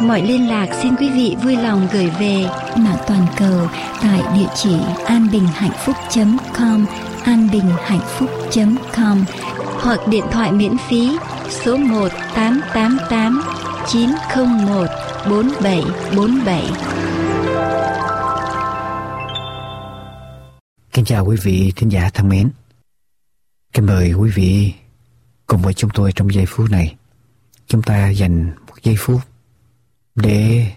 Mọi liên lạc xin quý vị vui lòng gửi về mạng toàn cầu tại địa chỉ anbinhhạnhphúc.com anbinhhạnhphúc.com hoặc điện thoại miễn phí số 1 888 901 4747. Kính chào quý vị thính giả thân mến. Kính mời quý vị cùng với chúng tôi trong giây phút này. Chúng ta dành một giây phút để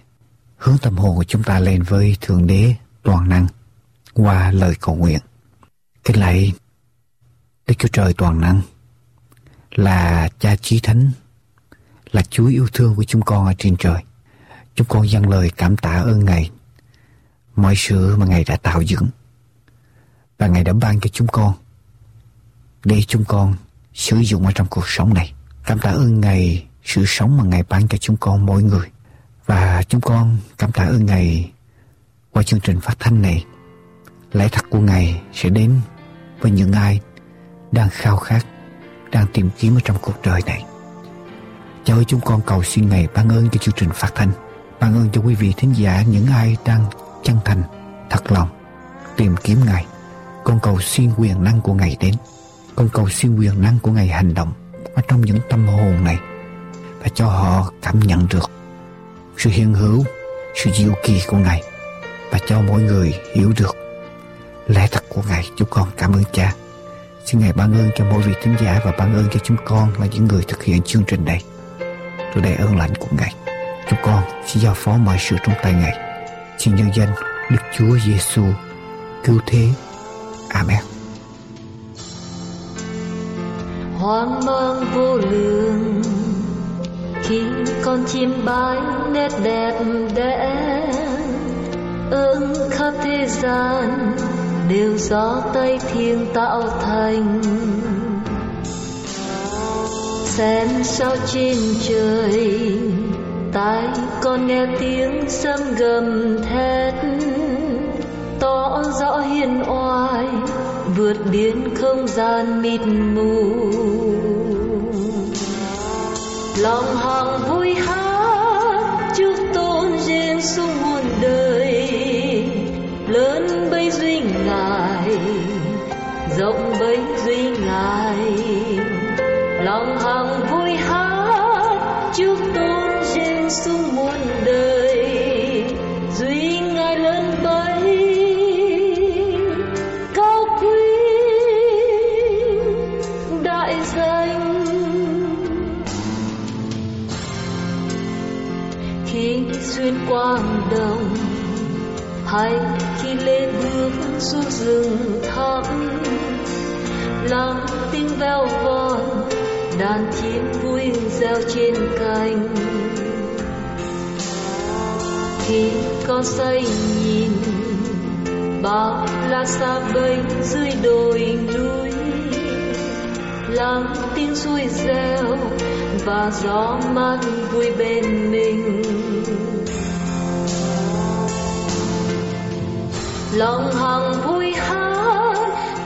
hướng tâm hồn của chúng ta lên với Thượng Đế toàn năng qua lời cầu nguyện. Kính lạy Đức Chúa Trời toàn năng là Cha Chí Thánh, là Chúa yêu thương của chúng con ở trên trời. Chúng con dâng lời cảm tạ ơn Ngài mọi sự mà Ngài đã tạo dựng và Ngài đã ban cho chúng con để chúng con sử dụng ở trong cuộc sống này. Cảm tạ ơn Ngài sự sống mà Ngài ban cho chúng con mỗi người. Và chúng con cảm tạ ơn Ngài qua chương trình phát thanh này. Lẽ thật của Ngài sẽ đến với những ai đang khao khát, đang tìm kiếm ở trong cuộc đời này. Cha ơi chúng con cầu xin Ngài ban ơn cho chương trình phát thanh, ban ơn cho quý vị thính giả những ai đang chân thành, thật lòng tìm kiếm Ngài. Con cầu xin quyền năng của Ngài đến. Con cầu xin quyền năng của Ngài hành động ở trong những tâm hồn này và cho họ cảm nhận được sự hiện hữu, sự diệu kỳ của Ngài và cho mỗi người hiểu được lẽ thật của Ngài. Chúng con cảm ơn Cha. Xin Ngài ban ơn cho mỗi vị thính giả và ban ơn cho chúng con là những người thực hiện chương trình này. Tôi đầy ơn lành của Ngài. Chúng con xin giao phó mọi sự trong tay Ngài. Xin nhân danh Đức Chúa Giêsu cứu thế. Amen. hoang mang vô lượng khi con chim bay, nét đẹp đẽ ơn khắp thế gian, đều do tay thiên tạo thành. Xem sao trên trời, tai con nghe tiếng sấm gầm thét. Tỏ rõ hiền oai, vượt biến không gian mịt mù lòng hằng vui hát chúc tôn Giêsu muôn đời. Lớn bấy duy ngài, rộng bấy duy ngài. Lòng hằng vui hát chúc tôn Giêsu muôn đời. Khi xuyên qua đồng. Hay khi lên bước xuống rừng thẳm lắng tiếng veo von đàn chim vui reo trên cành. Khi con say nhìn, bao la xa bấy dưới đồi núi lắng tiếng suối reo và gió mát vui bên mình. Lòng hằng vui hát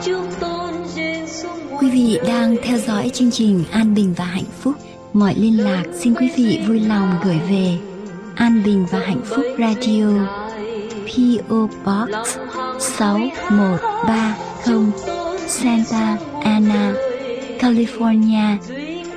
chúc tôn Giêsu Quý vị đang theo dõi chương trình An Bình và Hạnh Phúc. Mọi liên lạc xin quý vị vui lòng gửi về An Bình và Hạnh Phúc Radio PO Box 6130 Santa Ana, California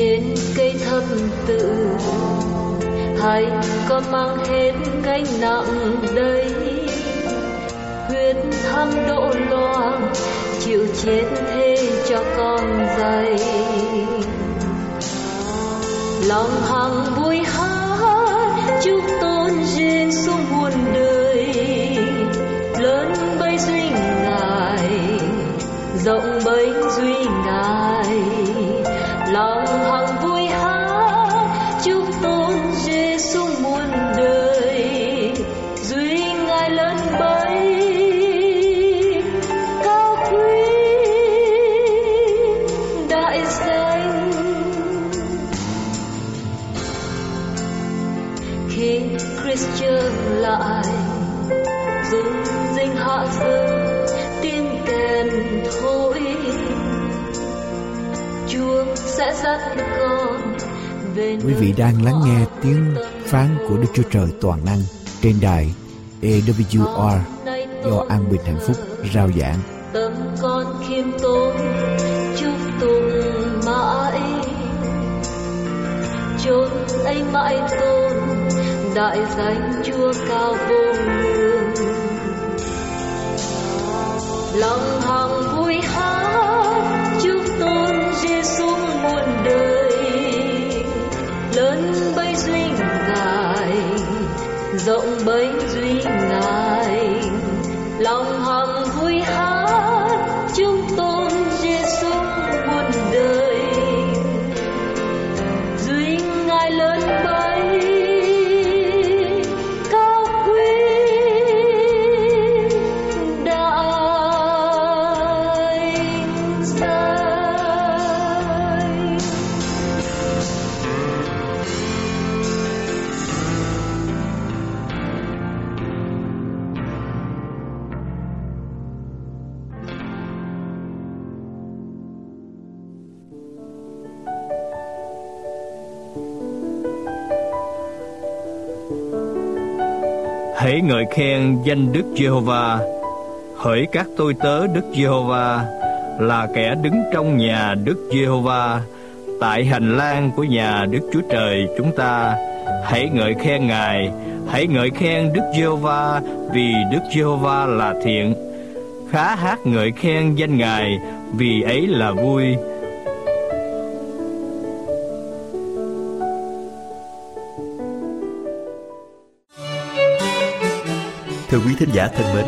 trên cây thập tự. Hãy có mang hết gánh nặng đây huyết thăm độ loang chịu chết thế cho con dày lòng hằng vui hát, chúc tôn Giêsu Quý vị đang lắng nghe tiếng phán của Đức Chúa Trời toàn năng trên đài AWR do An Bình Hạnh Phúc rao giảng. tâm con khiêm tốn, chúc tùng mãi. Chốn anh mãi tôn, đại danh chúa cao vô lượng. Lòng hằng vui hát, chúc tôn Giêsu muôn đời. Rộng bấy Hãy ngợi khen danh Đức Giê-hô-va, hỡi các tôi tớ Đức Giê-hô-va, là kẻ đứng trong nhà Đức Giê-hô-va, tại hành lang của nhà Đức Chúa Trời chúng ta. Hãy ngợi khen Ngài, hãy ngợi khen Đức Giê-hô-va, vì Đức Giê-hô-va là thiện. Khá hát ngợi khen danh Ngài, vì ấy là vui. Thưa quý thính giả thân mến,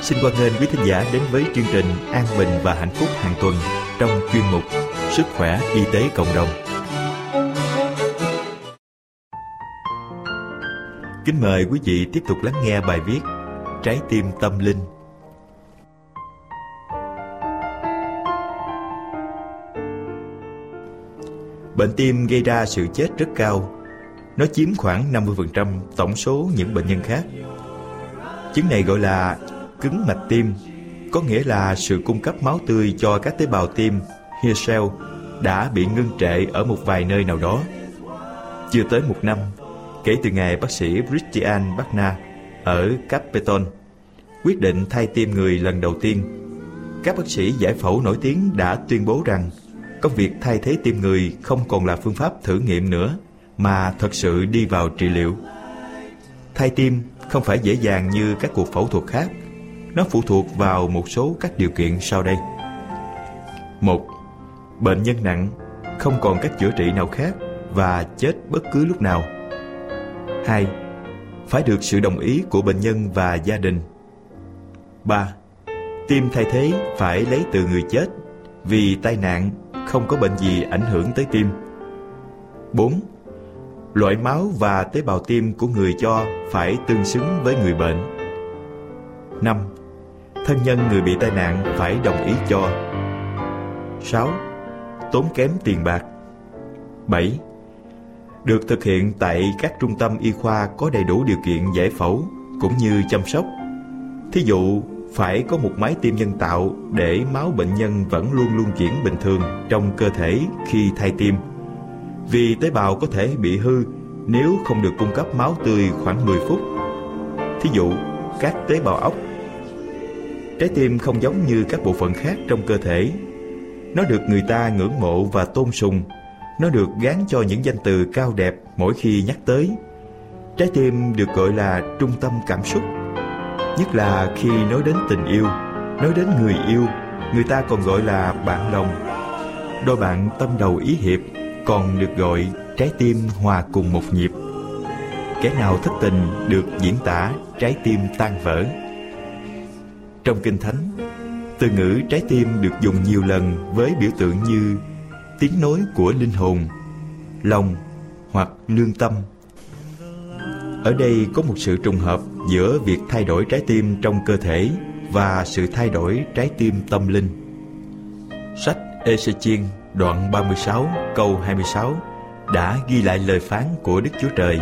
xin hoan nghênh quý thính giả đến với chương trình An Bình và Hạnh Phúc hàng tuần trong chuyên mục Sức khỏe y tế cộng đồng. Kính mời quý vị tiếp tục lắng nghe bài viết Trái tim tâm linh. Bệnh tim gây ra sự chết rất cao. Nó chiếm khoảng 50% tổng số những bệnh nhân khác. Chứng này gọi là cứng mạch tim, có nghĩa là sự cung cấp máu tươi cho các tế bào tim, hair cell, đã bị ngưng trệ ở một vài nơi nào đó. Chưa tới một năm, kể từ ngày bác sĩ Christian Bagna ở Capeton quyết định thay tim người lần đầu tiên, các bác sĩ giải phẫu nổi tiếng đã tuyên bố rằng công việc thay thế tim người không còn là phương pháp thử nghiệm nữa, mà thật sự đi vào trị liệu. Thay tim không phải dễ dàng như các cuộc phẫu thuật khác. Nó phụ thuộc vào một số các điều kiện sau đây. một Bệnh nhân nặng, không còn cách chữa trị nào khác và chết bất cứ lúc nào. 2. Phải được sự đồng ý của bệnh nhân và gia đình. 3. Tim thay thế phải lấy từ người chết vì tai nạn không có bệnh gì ảnh hưởng tới tim. 4 loại máu và tế bào tim của người cho phải tương xứng với người bệnh. 5. Thân nhân người bị tai nạn phải đồng ý cho. 6. Tốn kém tiền bạc. 7. Được thực hiện tại các trung tâm y khoa có đầy đủ điều kiện giải phẫu cũng như chăm sóc. Thí dụ, phải có một máy tim nhân tạo để máu bệnh nhân vẫn luôn luôn chuyển bình thường trong cơ thể khi thay tim vì tế bào có thể bị hư nếu không được cung cấp máu tươi khoảng 10 phút. Thí dụ, các tế bào óc. Trái tim không giống như các bộ phận khác trong cơ thể. Nó được người ta ngưỡng mộ và tôn sùng Nó được gán cho những danh từ cao đẹp mỗi khi nhắc tới. Trái tim được gọi là trung tâm cảm xúc. Nhất là khi nói đến tình yêu, nói đến người yêu, người ta còn gọi là bạn lòng. Đôi bạn tâm đầu ý hiệp còn được gọi trái tim hòa cùng một nhịp. Kẻ nào thất tình được diễn tả trái tim tan vỡ. Trong Kinh Thánh, từ ngữ trái tim được dùng nhiều lần với biểu tượng như tiếng nói của linh hồn, lòng hoặc lương tâm. Ở đây có một sự trùng hợp giữa việc thay đổi trái tim trong cơ thể và sự thay đổi trái tim tâm linh. Sách ê chiên đoạn 36 câu 26 đã ghi lại lời phán của Đức Chúa Trời.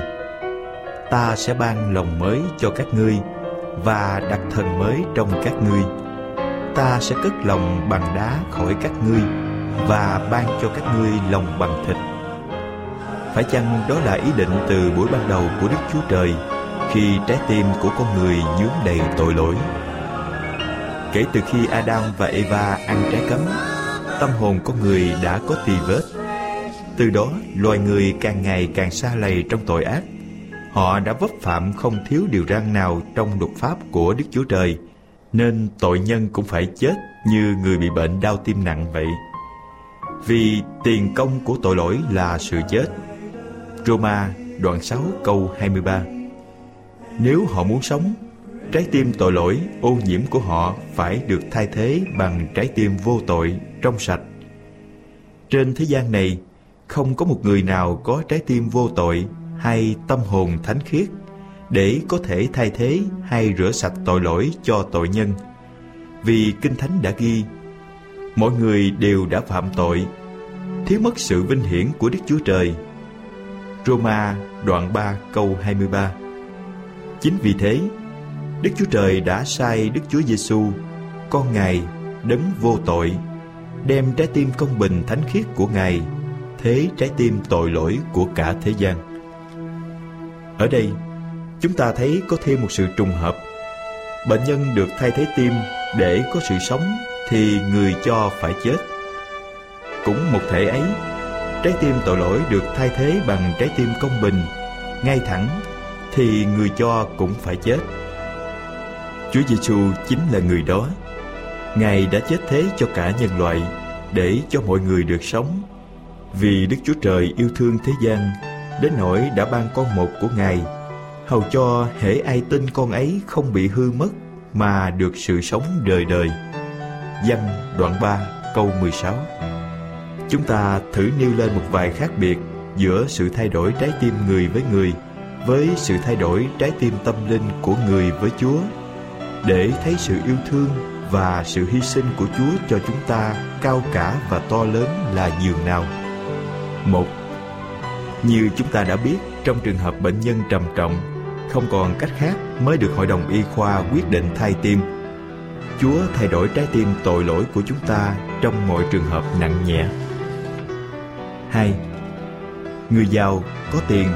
Ta sẽ ban lòng mới cho các ngươi và đặt thần mới trong các ngươi. Ta sẽ cất lòng bằng đá khỏi các ngươi và ban cho các ngươi lòng bằng thịt. Phải chăng đó là ý định từ buổi ban đầu của Đức Chúa Trời khi trái tim của con người nhướng đầy tội lỗi? Kể từ khi Adam và Eva ăn trái cấm, tâm hồn con người đã có tì vết. Từ đó, loài người càng ngày càng xa lầy trong tội ác. Họ đã vấp phạm không thiếu điều răn nào trong luật pháp của Đức Chúa Trời, nên tội nhân cũng phải chết như người bị bệnh đau tim nặng vậy. Vì tiền công của tội lỗi là sự chết. Roma đoạn 6 câu 23 Nếu họ muốn sống, trái tim tội lỗi, ô nhiễm của họ phải được thay thế bằng trái tim vô tội, trong sạch. Trên thế gian này, không có một người nào có trái tim vô tội hay tâm hồn thánh khiết để có thể thay thế hay rửa sạch tội lỗi cho tội nhân. Vì Kinh Thánh đã ghi, mọi người đều đã phạm tội, thiếu mất sự vinh hiển của Đức Chúa Trời. Roma đoạn 3 câu 23 Chính vì thế, Đức Chúa Trời đã sai Đức Chúa Giêsu, con Ngài đấng vô tội, đem trái tim công bình thánh khiết của Ngài thế trái tim tội lỗi của cả thế gian. Ở đây, chúng ta thấy có thêm một sự trùng hợp. Bệnh nhân được thay thế tim để có sự sống thì người cho phải chết. Cũng một thể ấy, trái tim tội lỗi được thay thế bằng trái tim công bình, ngay thẳng thì người cho cũng phải chết. Chúa Giêsu chính là người đó. Ngài đã chết thế cho cả nhân loại, để cho mọi người được sống. Vì Đức Chúa Trời yêu thương thế gian, đến nỗi đã ban con một của Ngài, hầu cho hễ ai tin con ấy không bị hư mất mà được sự sống đời đời. Văn đoạn 3 câu 16 Chúng ta thử nêu lên một vài khác biệt giữa sự thay đổi trái tim người với người với sự thay đổi trái tim tâm linh của người với Chúa để thấy sự yêu thương và sự hy sinh của Chúa cho chúng ta cao cả và to lớn là nhường nào. Một, như chúng ta đã biết, trong trường hợp bệnh nhân trầm trọng, không còn cách khác mới được hội đồng y khoa quyết định thay tim. Chúa thay đổi trái tim tội lỗi của chúng ta trong mọi trường hợp nặng nhẹ. Hai, người giàu có tiền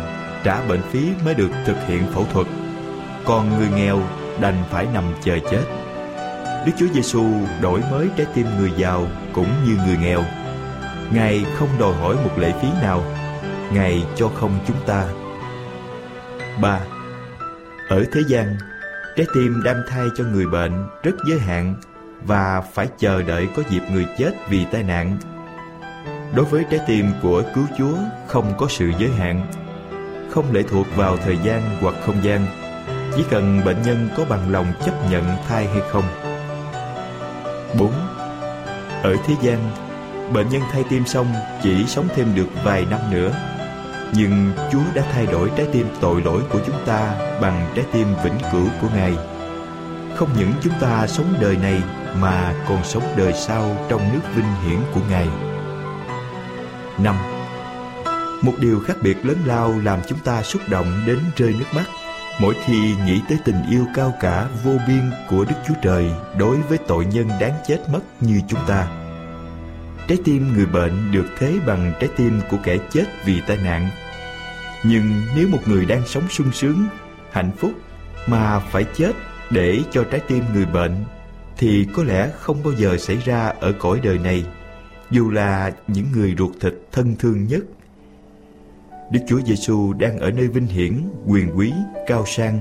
trả bệnh phí mới được thực hiện phẫu thuật, còn người nghèo đành phải nằm chờ chết. Đức Chúa Giêsu đổi mới trái tim người giàu cũng như người nghèo. Ngài không đòi hỏi một lệ phí nào, Ngài cho không chúng ta. 3. Ở thế gian, trái tim đam thai cho người bệnh rất giới hạn và phải chờ đợi có dịp người chết vì tai nạn. Đối với trái tim của cứu Chúa không có sự giới hạn, không lệ thuộc vào thời gian hoặc không gian, chỉ cần bệnh nhân có bằng lòng chấp nhận thai hay không. 4. Ở thế gian, bệnh nhân thay tim xong chỉ sống thêm được vài năm nữa. Nhưng Chúa đã thay đổi trái tim tội lỗi của chúng ta bằng trái tim vĩnh cửu của Ngài. Không những chúng ta sống đời này mà còn sống đời sau trong nước vinh hiển của Ngài. 5. Một điều khác biệt lớn lao làm chúng ta xúc động đến rơi nước mắt mỗi khi nghĩ tới tình yêu cao cả vô biên của Đức Chúa Trời đối với tội nhân đáng chết mất như chúng ta. Trái tim người bệnh được thế bằng trái tim của kẻ chết vì tai nạn. Nhưng nếu một người đang sống sung sướng, hạnh phúc mà phải chết để cho trái tim người bệnh thì có lẽ không bao giờ xảy ra ở cõi đời này. dù là những người ruột thịt thân thương nhất. Đức Chúa Giêsu đang ở nơi vinh hiển, quyền quý, cao sang.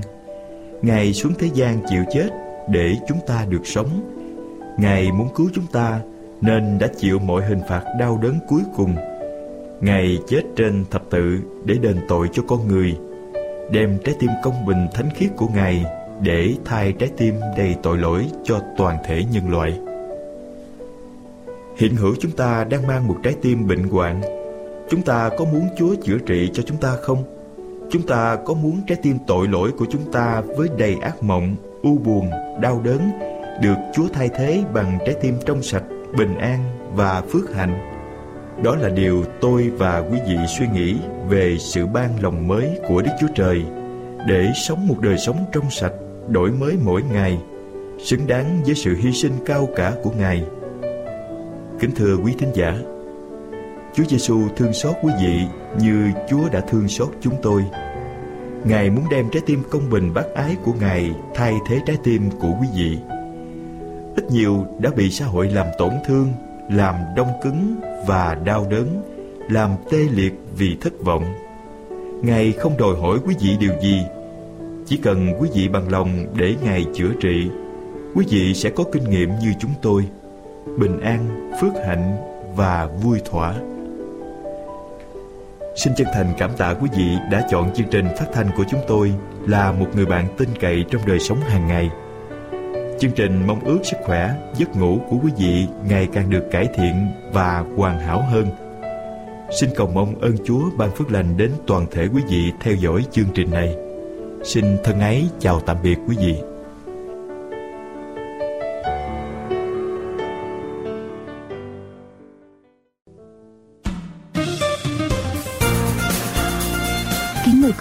Ngài xuống thế gian chịu chết để chúng ta được sống. Ngài muốn cứu chúng ta nên đã chịu mọi hình phạt đau đớn cuối cùng. Ngài chết trên thập tự để đền tội cho con người, đem trái tim công bình thánh khiết của Ngài để thay trái tim đầy tội lỗi cho toàn thể nhân loại. Hiện hữu chúng ta đang mang một trái tim bệnh hoạn. Chúng ta có muốn Chúa chữa trị cho chúng ta không? Chúng ta có muốn trái tim tội lỗi của chúng ta với đầy ác mộng, u buồn, đau đớn được Chúa thay thế bằng trái tim trong sạch, bình an và phước hạnh? Đó là điều tôi và quý vị suy nghĩ về sự ban lòng mới của Đức Chúa Trời để sống một đời sống trong sạch, đổi mới mỗi ngày, xứng đáng với sự hy sinh cao cả của Ngài. Kính thưa quý thính giả, Chúa Giêsu thương xót quý vị như Chúa đã thương xót chúng tôi. Ngài muốn đem trái tim công bình bác ái của Ngài thay thế trái tim của quý vị. Ít nhiều đã bị xã hội làm tổn thương, làm đông cứng và đau đớn, làm tê liệt vì thất vọng. Ngài không đòi hỏi quý vị điều gì, chỉ cần quý vị bằng lòng để Ngài chữa trị, quý vị sẽ có kinh nghiệm như chúng tôi, bình an, phước hạnh và vui thỏa. Xin chân thành cảm tạ quý vị đã chọn chương trình phát thanh của chúng tôi là một người bạn tin cậy trong đời sống hàng ngày. Chương trình mong ước sức khỏe, giấc ngủ của quý vị ngày càng được cải thiện và hoàn hảo hơn. Xin cầu mong ơn Chúa ban phước lành đến toàn thể quý vị theo dõi chương trình này. Xin thân ái chào tạm biệt quý vị.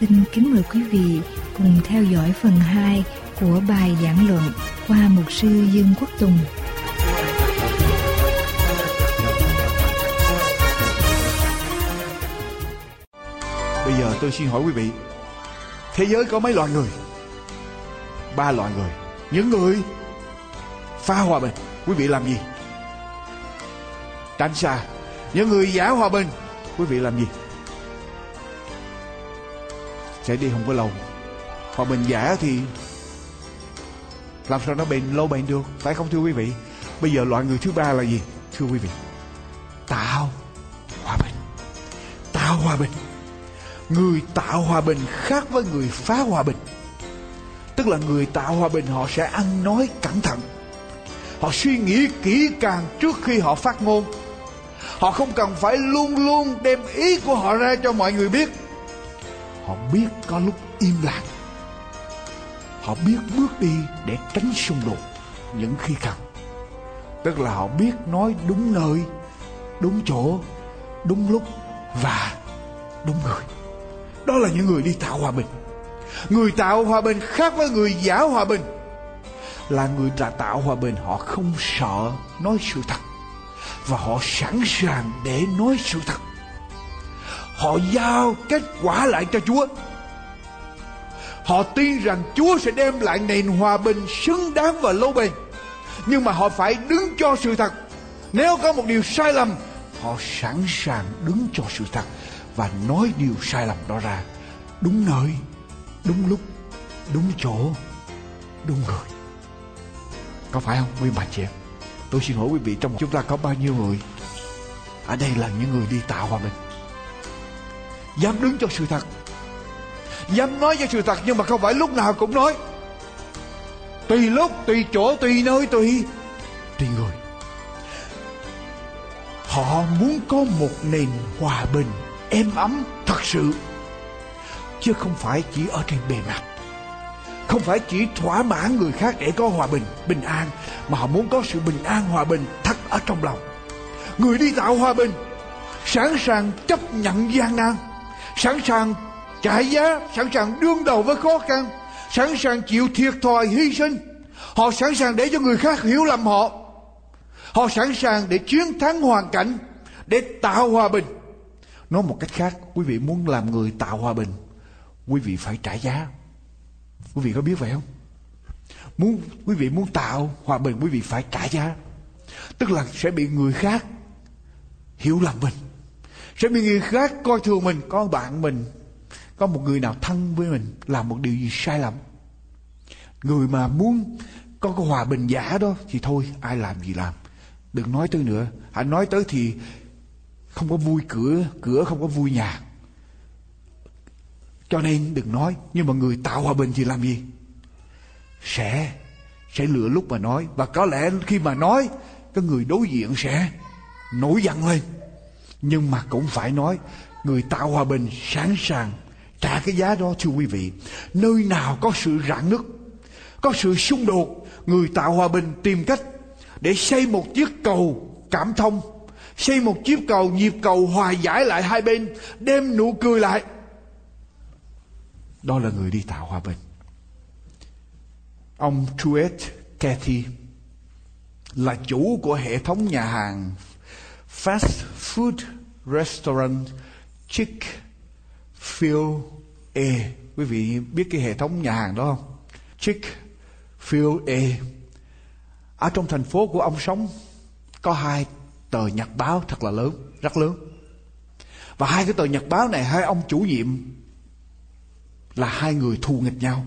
Xin kính mời quý vị cùng theo dõi phần 2 của bài giảng luận qua mục sư Dương Quốc Tùng. Bây giờ tôi xin hỏi quý vị, Thế giới có mấy loại người? Ba loại người. Những người phá hòa bình Quý vị làm gì? Tránh xa. Những người giả hòa bình. Quý vị làm gì? Sẽ đi không có lâu. Hòa bình giả thì Làm sao nó bền, lâu bền được? Phải không thưa quý vị? Bây giờ loại người thứ ba là gì? Thưa quý vị. Tạo hòa bình. Tạo hòa bình. Người tạo hòa bình khác với người phá hòa bình. Tức là người tạo hòa bình, họ sẽ ăn nói cẩn thận. Họ suy nghĩ kỹ càng trước khi họ phát ngôn họ không cần phải luôn luôn đem ý của họ ra cho mọi người biết. Họ biết có lúc im lặng. Họ biết bước đi để tránh xung đột những khi cần. Tức là họ biết nói đúng nơi, đúng chỗ, đúng lúc và đúng người. Đó là những người đi tạo hòa bình. Người tạo hòa bình khác với người giả hòa bình. Là người đã tạo hòa bình, họ không sợ nói sự thật và họ sẵn sàng để nói sự thật. Họ giao kết quả lại cho chúa. Họ tin rằng chúa sẽ đem lại nền hòa bình xứng đáng và lâu bền. Nhưng mà họ phải đứng cho sự thật. Nếu có một điều sai lầm, họ sẵn sàng đứng cho sự thật và nói điều sai lầm đó ra. Đúng nơi, đúng lúc, đúng chỗ, đúng người. Có phải không quý bà chị em? Tôi xin hỏi quý vị trong chúng ta có bao nhiêu người? Ở đây là những người đi tạo hòa bình. Dám đứng cho sự thật. Dám nói cho sự thật nhưng mà không phải lúc nào cũng nói. Tùy lúc, tùy chỗ, tùy nơi, tùy tùy người. Họ muốn có một nền hòa bình êm ấm thật sự, chứ không phải chỉ ở trên bề mặt không phải chỉ thỏa mãn người khác để có hòa bình bình an, mà họ muốn có sự bình an, hòa bình thật ở trong lòng. Người đi tạo hòa bình, sẵn sàng chấp nhận gian nan, sẵn sàng trả giá, sẵn sàng đương đầu với khó khăn, sẵn sàng chịu thiệt thòi hy sinh. Họ sẵn sàng để cho người khác hiểu lầm họ. Họ sẵn sàng để chiến thắng hoàn cảnh, để tạo hòa bình. Nói một cách khác, quý vị muốn làm người tạo hòa bình, quý vị phải trả giá quý vị có biết vậy không? Muốn quý vị muốn tạo hòa bình, quý vị phải trả giá. Tức là sẽ bị người khác hiểu lầm mình. Sẽ bị người khác coi thường mình, có bạn mình, có một người nào thân với mình làm một điều gì sai lầm. Người mà muốn có cái hòa bình giả đó thì thôi, ai làm gì làm. Đừng nói tới nữa. Hãy nói tới thì không có vui cửa cửa không có vui nhà cho nên đừng nói, nhưng mà người tạo hòa bình thì làm gì? Sẽ sẽ lựa lúc mà nói. Và có lẽ khi mà nói, cái người đối diện sẽ nổi giận lên. Nhưng mà cũng phải nói, người tạo hòa bình sẵn sàng trả cái giá đó, thưa quý vị. Nơi nào có sự rạn nứt, có sự xung đột, người tạo hòa bình tìm cách để xây một chiếc cầu cảm thông, xây một chiếc cầu nhịp cầu hòa giải lại hai bên, đem nụ cười lại đó là người đi tạo hòa bình. Ông Truett Cathy là chủ của hệ thống nhà hàng fast food restaurant Chick Fil A. Quý vị biết cái hệ thống nhà hàng đó không? Chick Fil A. Ở trong thành phố của ông sống có hai tờ nhật báo thật là lớn, rất lớn. Và hai cái tờ nhật báo này hai ông chủ nhiệm là hai người thù nghịch nhau.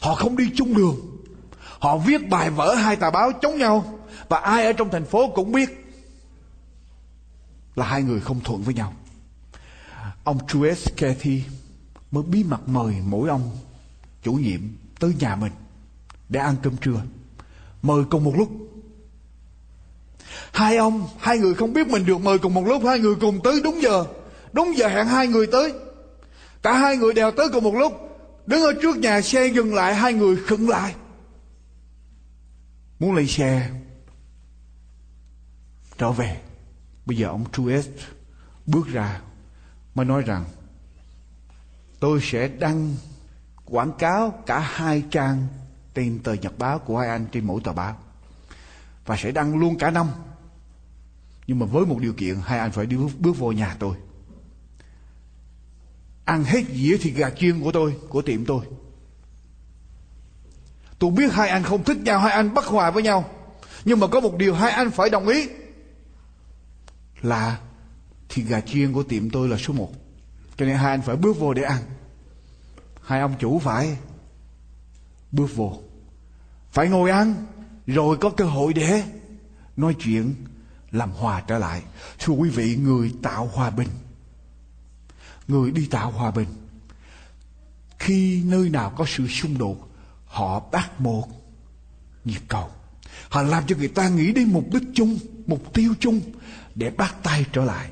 Họ không đi chung đường. Họ viết bài vở, hai tà báo chống nhau. Và ai ở trong thành phố cũng biết là hai người không thuận với nhau. Ông Truett Cathy mới bí mật mời mỗi ông chủ nhiệm tới nhà mình để ăn cơm trưa. Mời cùng một lúc. Hai ông, hai người không biết mình được mời cùng một lúc. Hai người cùng tới đúng giờ. Đúng giờ hẹn hai người tới cả hai người đều tới cùng một lúc. Đứng ở trước nhà xe dừng lại hai người khựng lại. Muốn lấy xe trở về. Bây giờ ông Truett bước ra mới nói rằng tôi sẽ đăng quảng cáo cả hai trang trên tờ nhật báo của hai anh trên mỗi tờ báo. Và sẽ đăng luôn cả năm. Nhưng mà với một điều kiện hai anh phải đi bước, bước vô nhà tôi ăn hết dĩa thịt gà chiên của tôi, của tiệm tôi. Tôi biết hai anh không thích nhau, hai anh bất hòa với nhau. Nhưng mà có một điều hai anh phải đồng ý, là thịt gà chiên của tiệm tôi là số một. Cho nên hai anh phải bước vô để ăn. Hai ông chủ phải bước vô. Phải ngồi ăn, rồi có cơ hội để nói chuyện, làm hòa trở lại. Thưa quý vị, người tạo hòa bình người đi tạo hòa bình. Khi nơi nào có sự xung đột, họ bắt một nhịp cầu. Họ làm cho người ta nghĩ đến mục đích chung, mục tiêu chung để bắt tay trở lại.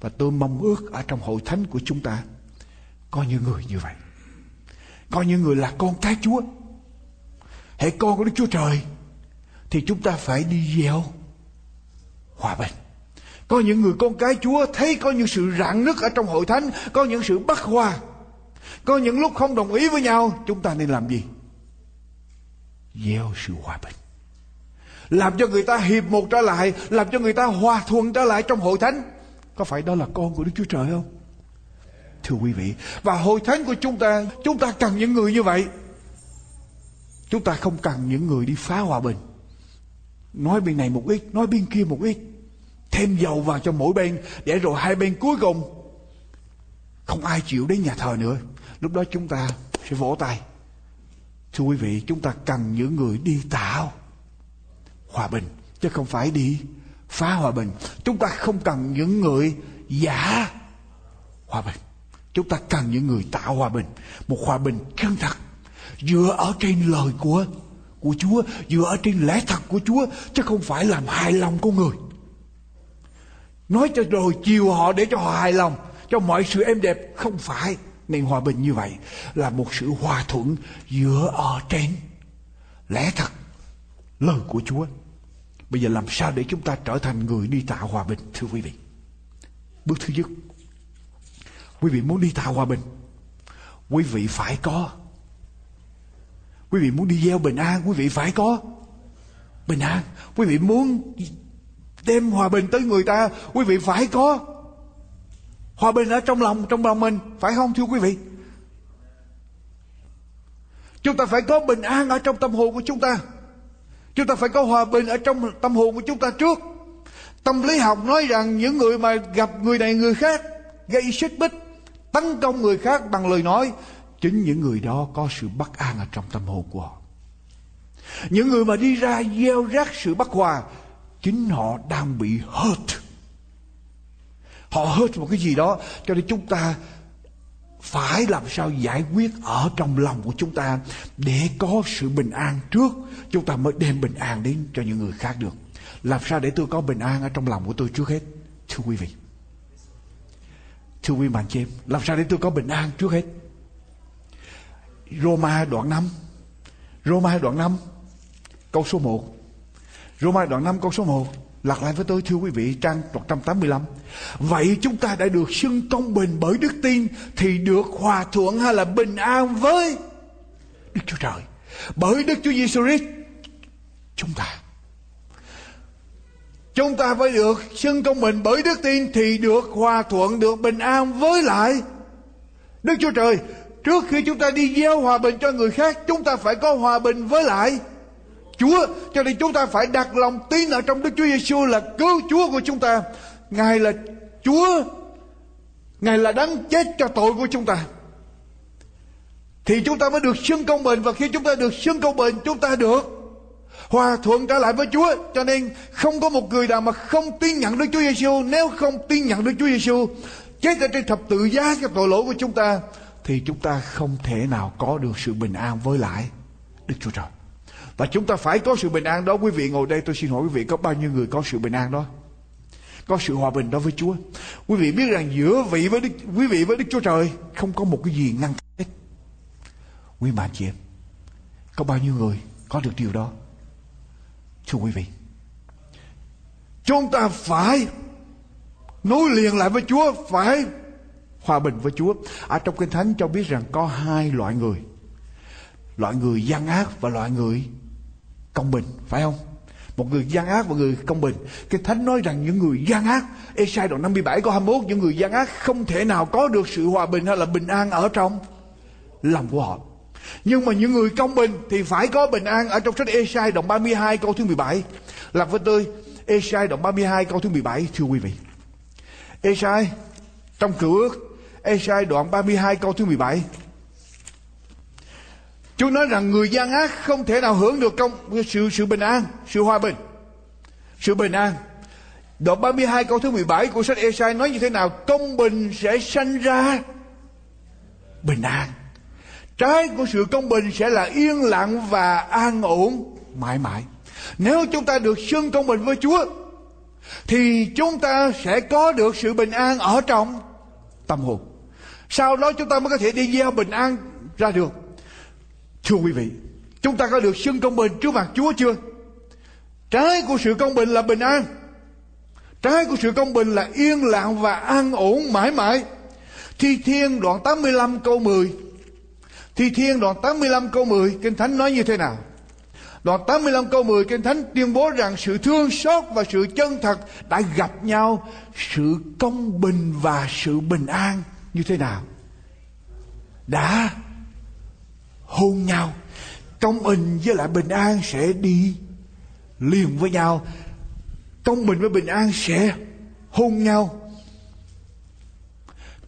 Và tôi mong ước ở trong hội thánh của chúng ta, có những người như vậy. Có những người là con cái chúa. Hãy con của đức chúa trời, thì chúng ta phải đi gieo hòa bình có những người con cái chúa thấy có những sự rạn nứt ở trong hội thánh, có những sự bất hòa. Có những lúc không đồng ý với nhau, chúng ta nên làm gì? Gieo sự hòa bình. Làm cho người ta hiệp một trở lại, làm cho người ta hòa thuận trở lại trong hội thánh. Có phải đó là con của đức chúa trời không? Thưa quý vị, và hội thánh của chúng ta chúng ta cần những người như vậy. Chúng ta không cần những người đi phá hòa bình. Nói bên này một ít, nói bên kia một ít thêm dầu vào cho mỗi bên, để rồi hai bên cuối cùng không ai chịu đến nhà thờ nữa. Lúc đó chúng ta sẽ vỗ tay. Thưa quý vị, chúng ta cần những người đi tạo hòa bình, chứ không phải đi phá hòa bình. Chúng ta không cần những người giả hòa bình. Chúng ta cần những người tạo hòa bình, một hòa bình chân thật, dựa ở trên lời của của Chúa, dựa ở trên lẽ thật của Chúa, chứ không phải làm hài lòng con người nói cho rồi chiều họ để cho họ hài lòng cho mọi sự êm đẹp không phải Nên hòa bình như vậy là một sự hòa thuận giữa ở trên. Lẽ thật, lời của Chúa. Bây giờ làm sao để chúng ta trở thành người đi tạo hòa bình thưa quý vị? Bước thứ nhất, quý vị muốn đi tạo hòa bình, quý vị phải có. Quý vị muốn đi gieo bình an, quý vị phải có bình an. Quý vị muốn đem hòa bình tới người ta, quý vị phải có hòa bình ở trong lòng, trong lòng mình, phải không thưa quý vị? Chúng ta phải có bình an ở trong tâm hồn của chúng ta. Chúng ta phải có hòa bình ở trong tâm hồn của chúng ta trước. Tâm lý học nói rằng những người mà gặp người này người khác gây xích bích, tấn công người khác bằng lời nói, chính những người đó có sự bất an ở trong tâm hồn của họ. Những người mà đi ra gieo rắc sự bất hòa, chính họ đang bị hurt. Họ hurt một cái gì đó, cho nên chúng ta phải làm sao giải quyết ở trong lòng của chúng ta để có sự bình an trước. Chúng ta mới đem bình an đến cho những người khác được. Làm sao để tôi có bình an ở trong lòng của tôi trước hết? Thưa quý vị. Thưa quý bạn chị em làm sao để tôi có bình an trước hết? Roma đoạn 5 Roma đoạn 5 câu số 1 Roma đoạn 5 câu số 1 lạc lại với tôi thưa quý vị trang 185 Vậy chúng ta đã được xưng công bình bởi đức tin Thì được hòa thuận hay là bình an với Đức Chúa Trời? Bởi Đức Chúa Giêsu Christ Chúng ta. Chúng ta phải được xưng công bình bởi đức tin Thì được hòa thuận, được bình an với lại Đức Chúa Trời. Trước khi chúng ta đi gieo hòa bình cho người khác Chúng ta phải có hòa bình với lại Chúa. Cho nên chúng ta phải đặt lòng tin ở trong Đức Chúa Giêsu là cứu Chúa của chúng ta. Ngài là Chúa. Ngài là đấng chết cho tội của chúng ta. Thì chúng ta mới được xưng công bình. Và khi chúng ta được xưng công bình, Chúng ta được hòa thuận trở lại với Chúa. Cho nên không có một người nào mà không tin nhận Đức Chúa Giêsu Nếu không tin nhận Đức Chúa Giêsu Chết ở trên thập tự giá cho tội lỗi của chúng ta, Thì chúng ta không thể nào có được sự bình an với lại Đức Chúa Trời và chúng ta phải có sự bình an đó. Quý vị ngồi đây tôi xin hỏi quý vị có bao nhiêu người có sự bình an đó? Có sự hòa bình đó với Chúa. Quý vị biết rằng giữa vị với Đức, quý vị với Đức Chúa Trời không có một cái gì ngăn cách quý bà chị em có bao nhiêu người có được điều đó? Thưa quý vị chúng ta phải nối liền lại với Chúa phải hòa bình với Chúa. Ở trong kinh thánh cho biết rằng có hai loại người loại người gian ác và loại người công bình, phải không? Một người gian ác và người công bình. Cái thánh nói rằng những người gian ác Esai đoạn 57 câu 21 những người gian ác không thể nào có được sự hòa bình hay là bình an ở trong lòng của họ. Nhưng mà những người công bình thì phải có bình an ở trong sách Esai đoạn 32 câu thứ 17 lạc với tôi Esai đoạn 32 câu thứ 17 thưa quý vị. Esai trong cửa Esai đoạn 32 câu thứ 17 Chúa nói rằng người gian ác không thể nào hưởng được công sự sự bình an, sự hòa bình. Sự bình an. Đoạn 32 câu thứ 17 của sách Esai nói như thế nào? Công bình sẽ sanh ra bình an. Trái của sự công bình sẽ là yên lặng và an ổn mãi mãi. Nếu chúng ta được xưng công bình với Chúa thì chúng ta sẽ có được sự bình an ở trong tâm hồn. Sau đó chúng ta mới có thể đi gieo bình an ra được. Thưa quý vị, chúng ta có được xưng công bình trước mặt Chúa chưa? Trái của sự công bình là bình an. Trái của sự công bình là yên lặng và an ổn mãi mãi. Thi Thiên đoạn 85 câu 10. Thi Thiên đoạn 85 câu 10, Kinh Thánh nói như thế nào? Đoạn 85 câu 10 Kinh Thánh tuyên bố rằng sự thương xót và sự chân thật đã gặp nhau, sự công bình và sự bình an như thế nào? Đã hôn nhau, công bình với lại bình an sẽ đi liền với nhau, công bình với bình an sẽ hôn nhau.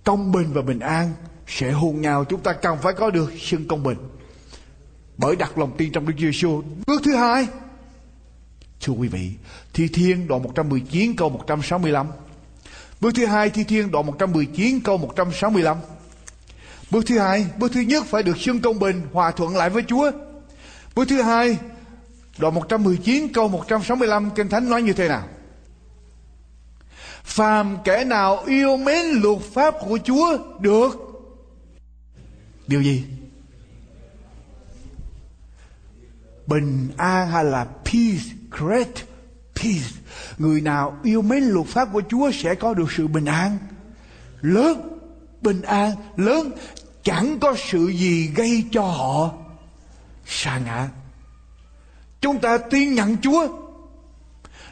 Công bình và bình an sẽ hôn nhau, chúng ta cần phải có được sự công bình. Bởi đặt lòng tin trong Đức Giêsu bước thứ hai, thưa quý vị, thi thiên đoạn 119 câu 165 bước thứ hai, thi thiên đoạn 119 câu 165 Bước thứ hai, bước thứ nhất phải được xưng công bình, hòa thuận lại với Chúa. Bước thứ hai, đoạn 119 câu 165 Kinh Thánh nói như thế nào? Phàm kẻ nào yêu mến luật pháp của Chúa được điều gì bình an hay là peace great peace người nào yêu mến luật pháp của chúa sẽ có được sự bình an lớn bình an lớn chẳng có sự gì gây cho họ sa ngã chúng ta tin nhận chúa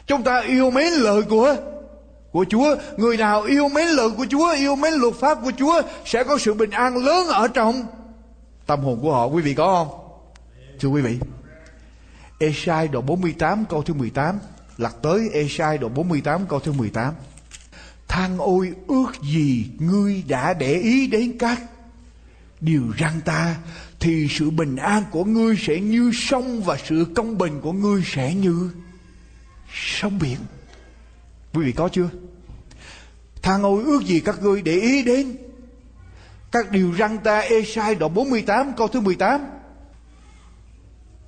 chúng ta yêu mến lời của của Chúa. Người nào yêu mến lời của Chúa, yêu mến luật pháp của Chúa sẽ có sự bình an lớn ở trong tâm hồn của họ. Quý vị có không? Thưa quý vị. Esai đoạn 48 câu thứ 18 lật tới Esai đoạn 48 câu thứ 18 Than ôi ước gì ngươi đã để ý đến các điều răn ta, thì sự bình an của ngươi sẽ như sông và sự công bình của ngươi sẽ như sông biển. Quý vị có chưa? tha ôi ước gì các ngươi để ý đến các điều răn ta Esai đoạn 48 câu thứ 18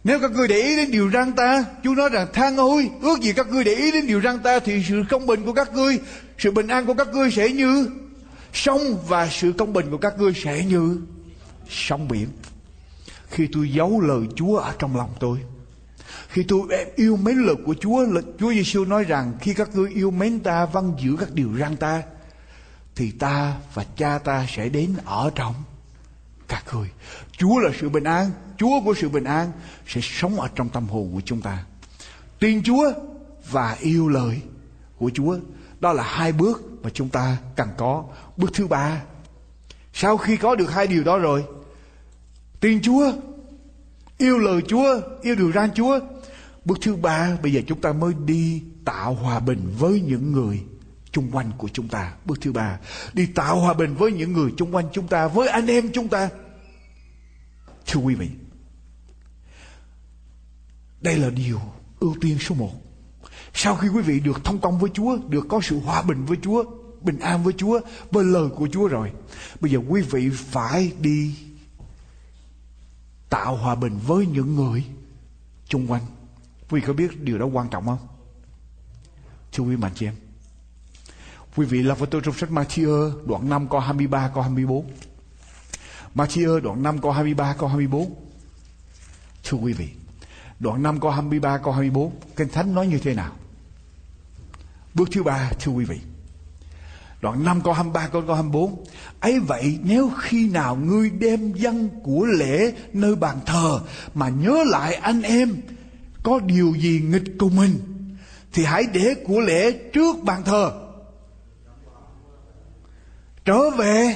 nếu các ngươi để ý đến điều răn ta, Chúa nói rằng than ôi Ước gì các ngươi để ý đến điều răn ta Thì sự công bình của các ngươi, Sự bình an của các ngươi sẽ như Sông và sự công bình của các ngươi sẽ như sóng biển Khi tôi giấu lời Chúa ở trong lòng tôi, khi tôi yêu mến lời của Chúa Chúa Giêsu nói rằng, Khi các ngươi yêu mến ta Vâng giữ các điều răn ta, Thì ta và cha ta sẽ đến ở trong các ngươi Chúa là sự bình an, Chúa của sự bình an sẽ sống ở trong tâm hồn của chúng ta. Tin Chúa và yêu lời của Chúa. Đó là hai bước mà chúng ta cần có. Bước thứ ba. Sau khi có được hai điều đó rồi. Tin Chúa. Yêu lời Chúa. Yêu điều răn Chúa. Bước thứ ba bây giờ chúng ta mới đi tạo hòa bình với những người chung quanh của chúng ta. Bước thứ ba. Đi tạo hòa bình với những người chung quanh chúng ta. Với anh em chúng ta. Thưa quý vị. Đây là điều ưu tiên số một. Sau khi quý vị được thông công với Chúa, được có sự hòa bình với Chúa, bình an với Chúa, với lời của Chúa rồi. Bây giờ quý vị phải đi tạo hòa bình với những người chung quanh. Quý vị có biết điều đó quan trọng không? Thưa quý mạnh chị em. Quý vị là với tôi trong sách Matthew đoạn 5 câu 23 câu 24. Matthew đoạn 5 câu 23 câu 24. Thưa quý vị. Đoạn 5 câu 23 câu 24 Kinh Thánh nói như thế nào Bước thứ ba, thưa quý vị Đoạn 5 câu 23 câu, câu 24 ấy vậy nếu khi nào ngươi đem dân của lễ nơi bàn thờ Mà nhớ lại anh em Có điều gì nghịch cùng mình Thì hãy để của lễ trước bàn thờ. Trở về.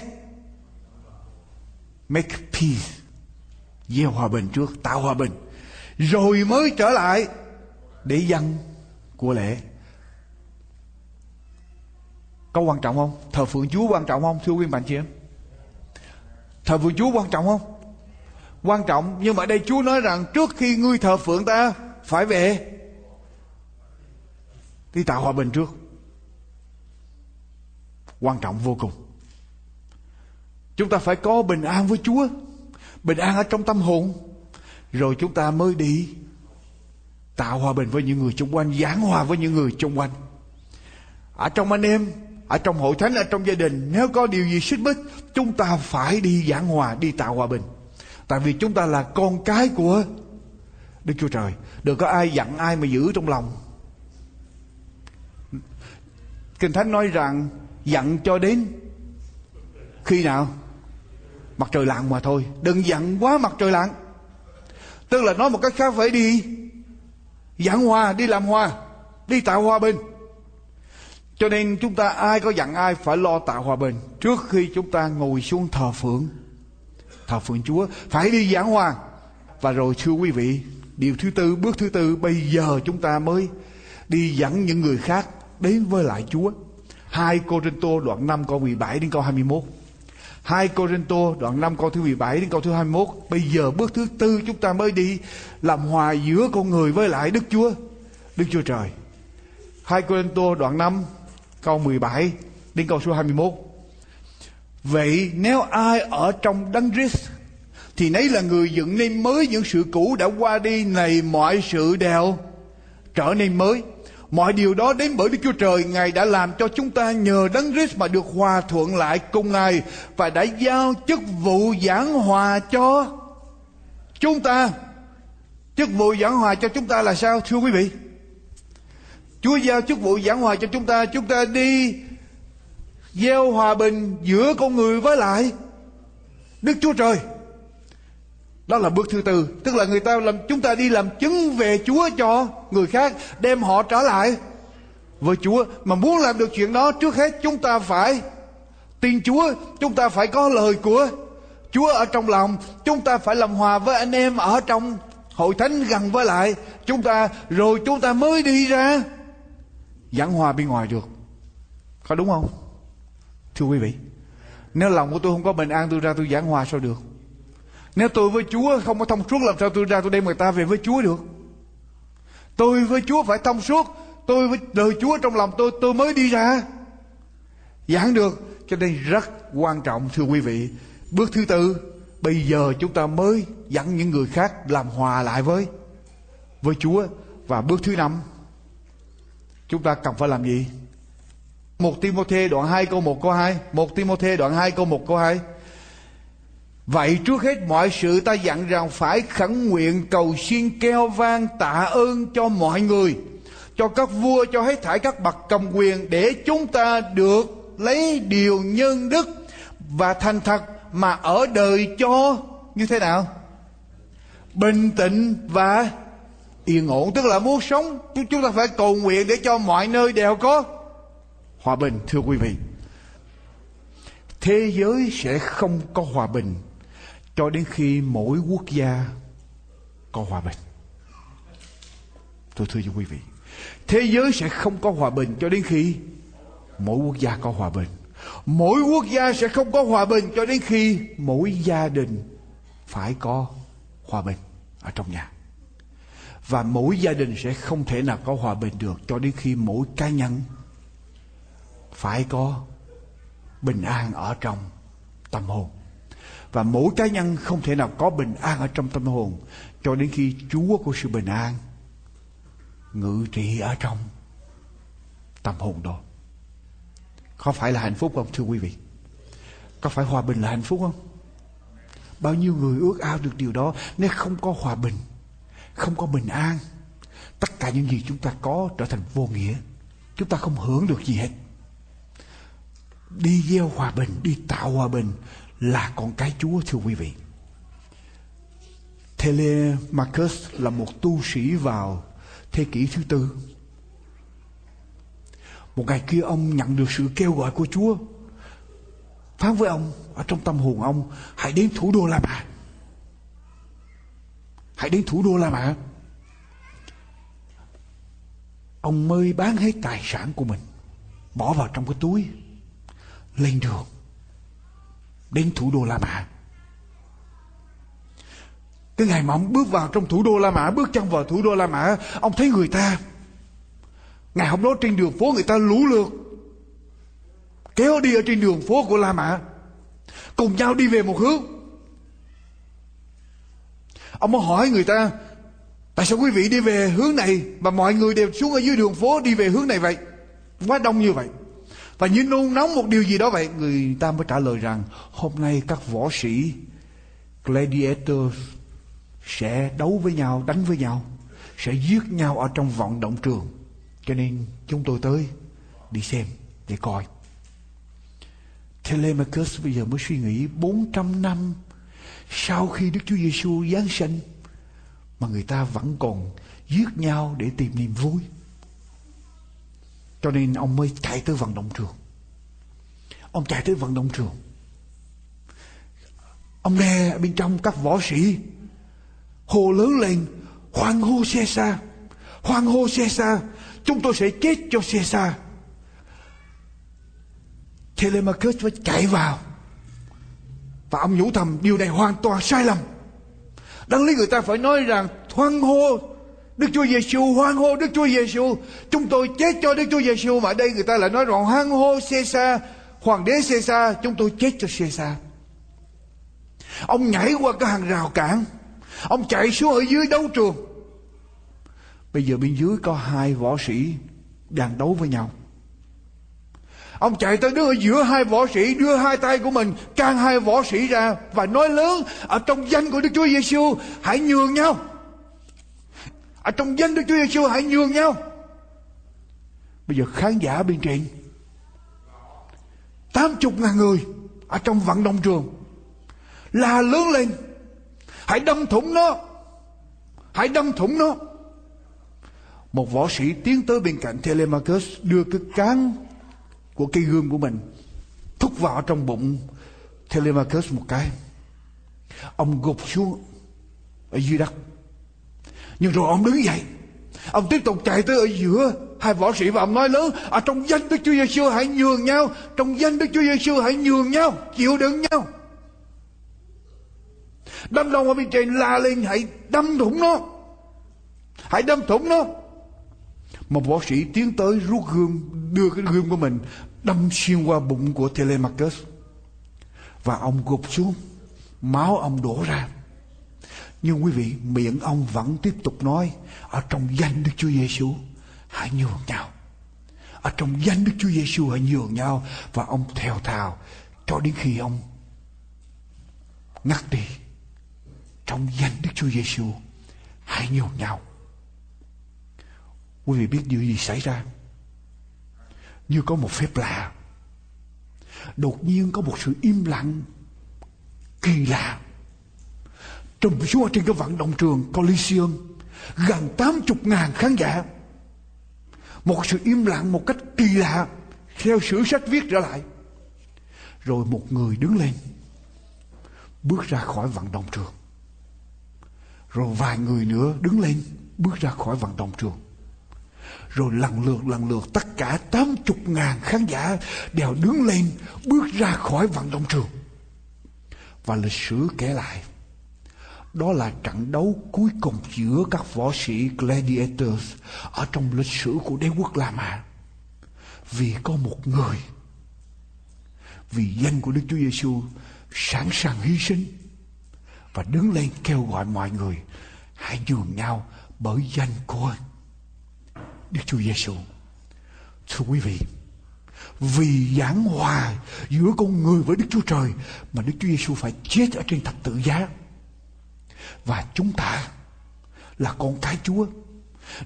Make peace. Gieo hòa bình trước Tạo hòa bình. Rồi mới trở lại để dân của lễ có quan trọng không? Thờ phượng chúa quan trọng không? Thưa quý bạn chị em. Thờ phượng chúa quan trọng không? Quan trọng, nhưng mà đây chúa nói rằng trước khi ngươi thờ phượng ta, phải về đi tạo hòa bình trước. Quan trọng vô cùng. Chúng ta phải có bình an với chúa, bình an ở trong tâm hồn, rồi chúng ta mới đi tạo hòa bình với những người xung quanh, giảng hòa với những người xung quanh. Ở trong anh em ở trong hội thánh ở trong gia đình nếu có điều gì xích mích chúng ta phải đi giảng hòa đi tạo hòa bình. Tại vì chúng ta là con cái của đức chúa trời. Đừng có ai giận ai mà giữ trong lòng. Kinh thánh nói rằng giận cho đến khi nào? Mặt trời lặn mà thôi. Đừng giận quá mặt trời lặn. Tức là nói một cách khác phải đi giảng hòa, đi làm hòa, đi tạo hòa bình. Cho nên chúng ta ai có dặn ai phải lo tạo hòa bình trước khi chúng ta ngồi xuống thờ phượng. Thờ phượng Chúa phải đi giảng hòa. Và rồi thưa quý vị, điều thứ tư, bước thứ tư bây giờ chúng ta mới đi dẫn những người khác đến với lại Chúa. Hai Cô Rinh Tô đoạn 5 câu 17 đến câu 21. 2 Corinto đoạn 5 câu thứ 17 đến câu thứ 21. Bây giờ bước thứ tư chúng ta mới đi làm hòa giữa con người với lại Đức Chúa. Đức Chúa Trời. 2 Corinto đoạn 5 câu 17 đến câu số 21. Vậy nếu ai ở trong đấng Christ, thì nấy là người dựng nên mới những sự cũ đã qua đi này mọi sự đều trở nên mới Mọi điều đó đến bởi Đức Chúa Trời, Ngài đã làm cho chúng ta nhờ Đấng Christ mà được hòa thuận lại cùng Ngài và đã giao chức vụ giảng hòa cho chúng ta. Chức vụ giảng hòa cho chúng ta là sao, thưa quý vị? Chúa giao chức vụ giảng hòa cho chúng ta, chúng ta đi gieo hòa bình giữa con người với lại Đức Chúa Trời. Đó là bước thứ tư, tức là người ta làm chúng ta đi làm chứng về Chúa cho người khác, đem họ trở lại với Chúa. Mà muốn làm được chuyện đó trước hết chúng ta phải tin Chúa, chúng ta phải có lời của Chúa ở trong lòng, chúng ta phải làm hòa với anh em ở trong hội thánh gần với lại chúng ta rồi chúng ta mới đi ra giảng hòa bên ngoài được. Có đúng không? Thưa quý vị, nếu lòng của tôi không có bình an tôi ra tôi giảng hòa sao được? Nếu tôi với Chúa không có thông suốt làm sao tôi ra tôi đem người ta về với Chúa được? Tôi với Chúa phải thông suốt. Tôi với lời Chúa trong lòng tôi tôi mới đi ra. Giảng được. Cho nên rất quan trọng thưa quý vị. Bước thứ tư. Bây giờ chúng ta mới dẫn những người khác làm hòa lại với với Chúa. Và bước thứ năm. Chúng ta cần phải làm gì? Một Timôthê đoạn 2 câu 1 câu 2 Một Timôthê đoạn 2 câu 1 câu 2 Vậy trước hết mọi sự ta dặn rằng phải khẩn nguyện cầu xin kêu vang tạ ơn cho mọi người, cho các vua, cho hết thảy các bậc cầm quyền để chúng ta được lấy điều nhân đức và thành thật mà ở đời cho như thế nào? Bình tĩnh và yên ổn tức là muốn sống chúng ta phải cầu nguyện để cho mọi nơi đều có hòa bình thưa quý vị thế giới sẽ không có hòa bình cho đến khi mỗi quốc gia có hòa bình. Tôi thưa cho quý vị, thế giới sẽ không có hòa bình cho đến khi mỗi quốc gia có hòa bình. Mỗi quốc gia sẽ không có hòa bình cho đến khi mỗi gia đình phải có hòa bình ở trong nhà. Và mỗi gia đình sẽ không thể nào có hòa bình được cho đến khi mỗi cá nhân phải có bình an ở trong tâm hồn và mỗi cá nhân không thể nào có bình an ở trong tâm hồn cho đến khi Chúa của sự bình an ngự trị ở trong tâm hồn đó. Có phải là hạnh phúc không thưa quý vị? Có phải hòa bình là hạnh phúc không? Bao nhiêu người ước ao được điều đó nếu không có hòa bình, không có bình an, tất cả những gì chúng ta có trở thành vô nghĩa. Chúng ta không hưởng được gì hết. Đi gieo hòa bình, đi tạo hòa bình là con cái Chúa thưa quý vị. Telemachus là một tu sĩ vào thế kỷ thứ tư. Một ngày kia ông nhận được sự kêu gọi của Chúa. Phán với ông, ở trong tâm hồn ông, hãy đến thủ đô La Mã. Hãy đến thủ đô La Mã. Ông mới bán hết tài sản của mình, bỏ vào trong cái túi, lên đường đến thủ đô La Mã. Cái ngày mà ông bước vào trong thủ đô La Mã, bước chân vào thủ đô La Mã, ông thấy người ta. Ngày hôm đó trên đường phố người ta lũ lượt. Kéo đi ở trên đường phố của La Mã. Cùng nhau đi về một hướng. Ông mới hỏi người ta, tại sao quý vị đi về hướng này mà mọi người đều xuống ở dưới đường phố đi về hướng này vậy? Quá đông như vậy. Và như nôn nóng một điều gì đó vậy Người ta mới trả lời rằng Hôm nay các võ sĩ Gladiator Sẽ đấu với nhau Đánh với nhau Sẽ giết nhau ở trong vận động trường Cho nên chúng tôi tới Đi xem để coi Telemachus bây giờ mới suy nghĩ 400 năm sau khi Đức Chúa Giêsu giáng sinh, Mà người ta vẫn còn giết nhau để tìm niềm vui. Cho nên ông mới chạy tới vận động trường. Ông chạy tới vận động trường. Ông nghe bên trong các võ sĩ hồ lớn lên, hoan hô xe xa hoan hô xe xa chúng tôi sẽ chết cho xe xa Telemachus phải chạy vào và ông nhủ thầm, điều này hoàn toàn sai lầm. Đáng lý người ta phải nói rằng hoan hô Đức Chúa Giêsu hoan hô Đức Chúa Giêsu chúng tôi chết cho Đức Chúa Giêsu mà đây người ta lại nói rằng hoan hô Caesar hoàng đế Caesar chúng tôi chết cho Caesar ông nhảy qua cái hàng rào cản ông chạy xuống ở dưới đấu trường. Bây giờ bên dưới có hai võ sĩ đang đấu với nhau. Ông chạy tới đứng ở giữa hai võ sĩ, Đưa hai tay của mình, can hai võ sĩ ra Và nói lớn, Ở trong danh của Đức Chúa Giêsu Hãy nhường nhau. Ở trong danh Đức Chúa Giêsu hãy nhường nhau. Bây giờ khán giả bên trên, tám chục ngàn người Ở trong vận động trường Là lớn lên, Hãy đâm thủng nó, Hãy đâm thủng nó. Một võ sĩ tiến tới bên cạnh Telemachus, Đưa cái cán của cây gươm của mình, thúc vào trong bụng Telemachus một cái, ông gục xuống ở dưới đất. Nhưng rồi ông đứng dậy, ông tiếp tục chạy tới ở giữa hai võ sĩ và ông nói lớn, ở trong danh Đức Chúa Giêsu hãy nhường nhau, trong danh Đức Chúa Giêsu hãy nhường nhau, chịu đựng nhau. Đâm đầu ở bên trên la lên, hãy đâm thủng nó, hãy đâm thủng nó một võ sĩ tiến tới rút gươm, đưa cái gươm của mình, đâm xuyên qua bụng của Telemachus. Và ông gục xuống, máu ông đổ ra. Nhưng quý vị, miệng ông vẫn tiếp tục nói, ở trong danh Đức Chúa Giêsu hãy nhường nhau. Ở trong danh Đức Chúa Giêsu hãy nhường nhau. Và ông theo thào, cho đến khi ông ngắt đi. Trong danh Đức Chúa Giêsu hãy nhường nhau quý vị biết điều gì xảy ra? Như có một phép lạ. Đột nhiên có một sự im lặng, kỳ lạ. Trùm xuống trên cái vận động trường Coliseum, gần 80 ngàn khán giả. Một sự im lặng một cách kỳ lạ, theo sử sách viết trở lại. Rồi một người đứng lên, bước ra khỏi vận động trường. Rồi vài người nữa đứng lên, bước ra khỏi vận động trường rồi lần lượt lần lượt tất cả 80 ngàn khán giả đều đứng lên bước ra khỏi vận động trường. Và lịch sử kể lại, đó là trận đấu cuối cùng giữa các võ sĩ Gladiators ở trong lịch sử của đế quốc La Mã. Vì có một người, vì danh của Đức Chúa Giêsu sẵn sàng hy sinh và đứng lên kêu gọi mọi người hãy nhường nhau bởi danh của anh. Đức Chúa Giêsu. Thưa quý vị, vì giảng hòa giữa con người với Đức Chúa Trời mà Đức Chúa Giêsu phải chết ở trên thập tự giá. Và chúng ta là con cái Chúa.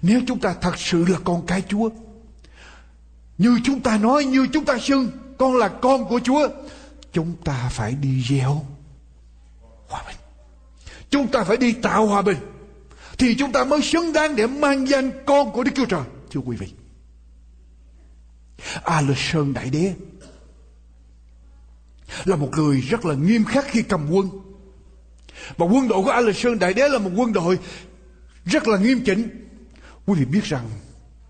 Nếu chúng ta thật sự là con cái Chúa, như chúng ta nói, như chúng ta xưng, con là con của Chúa, chúng ta phải đi gieo hòa bình. Chúng ta phải đi tạo hòa bình thì chúng ta mới xứng đáng để mang danh con của Đức Chúa Trời. Thưa quý vị. A Lê Sơn Đại Đế là một người rất là nghiêm khắc khi cầm quân. Và quân đội của A Lê Sơn Đại Đế là một quân đội rất là nghiêm chỉnh. Quý vị biết rằng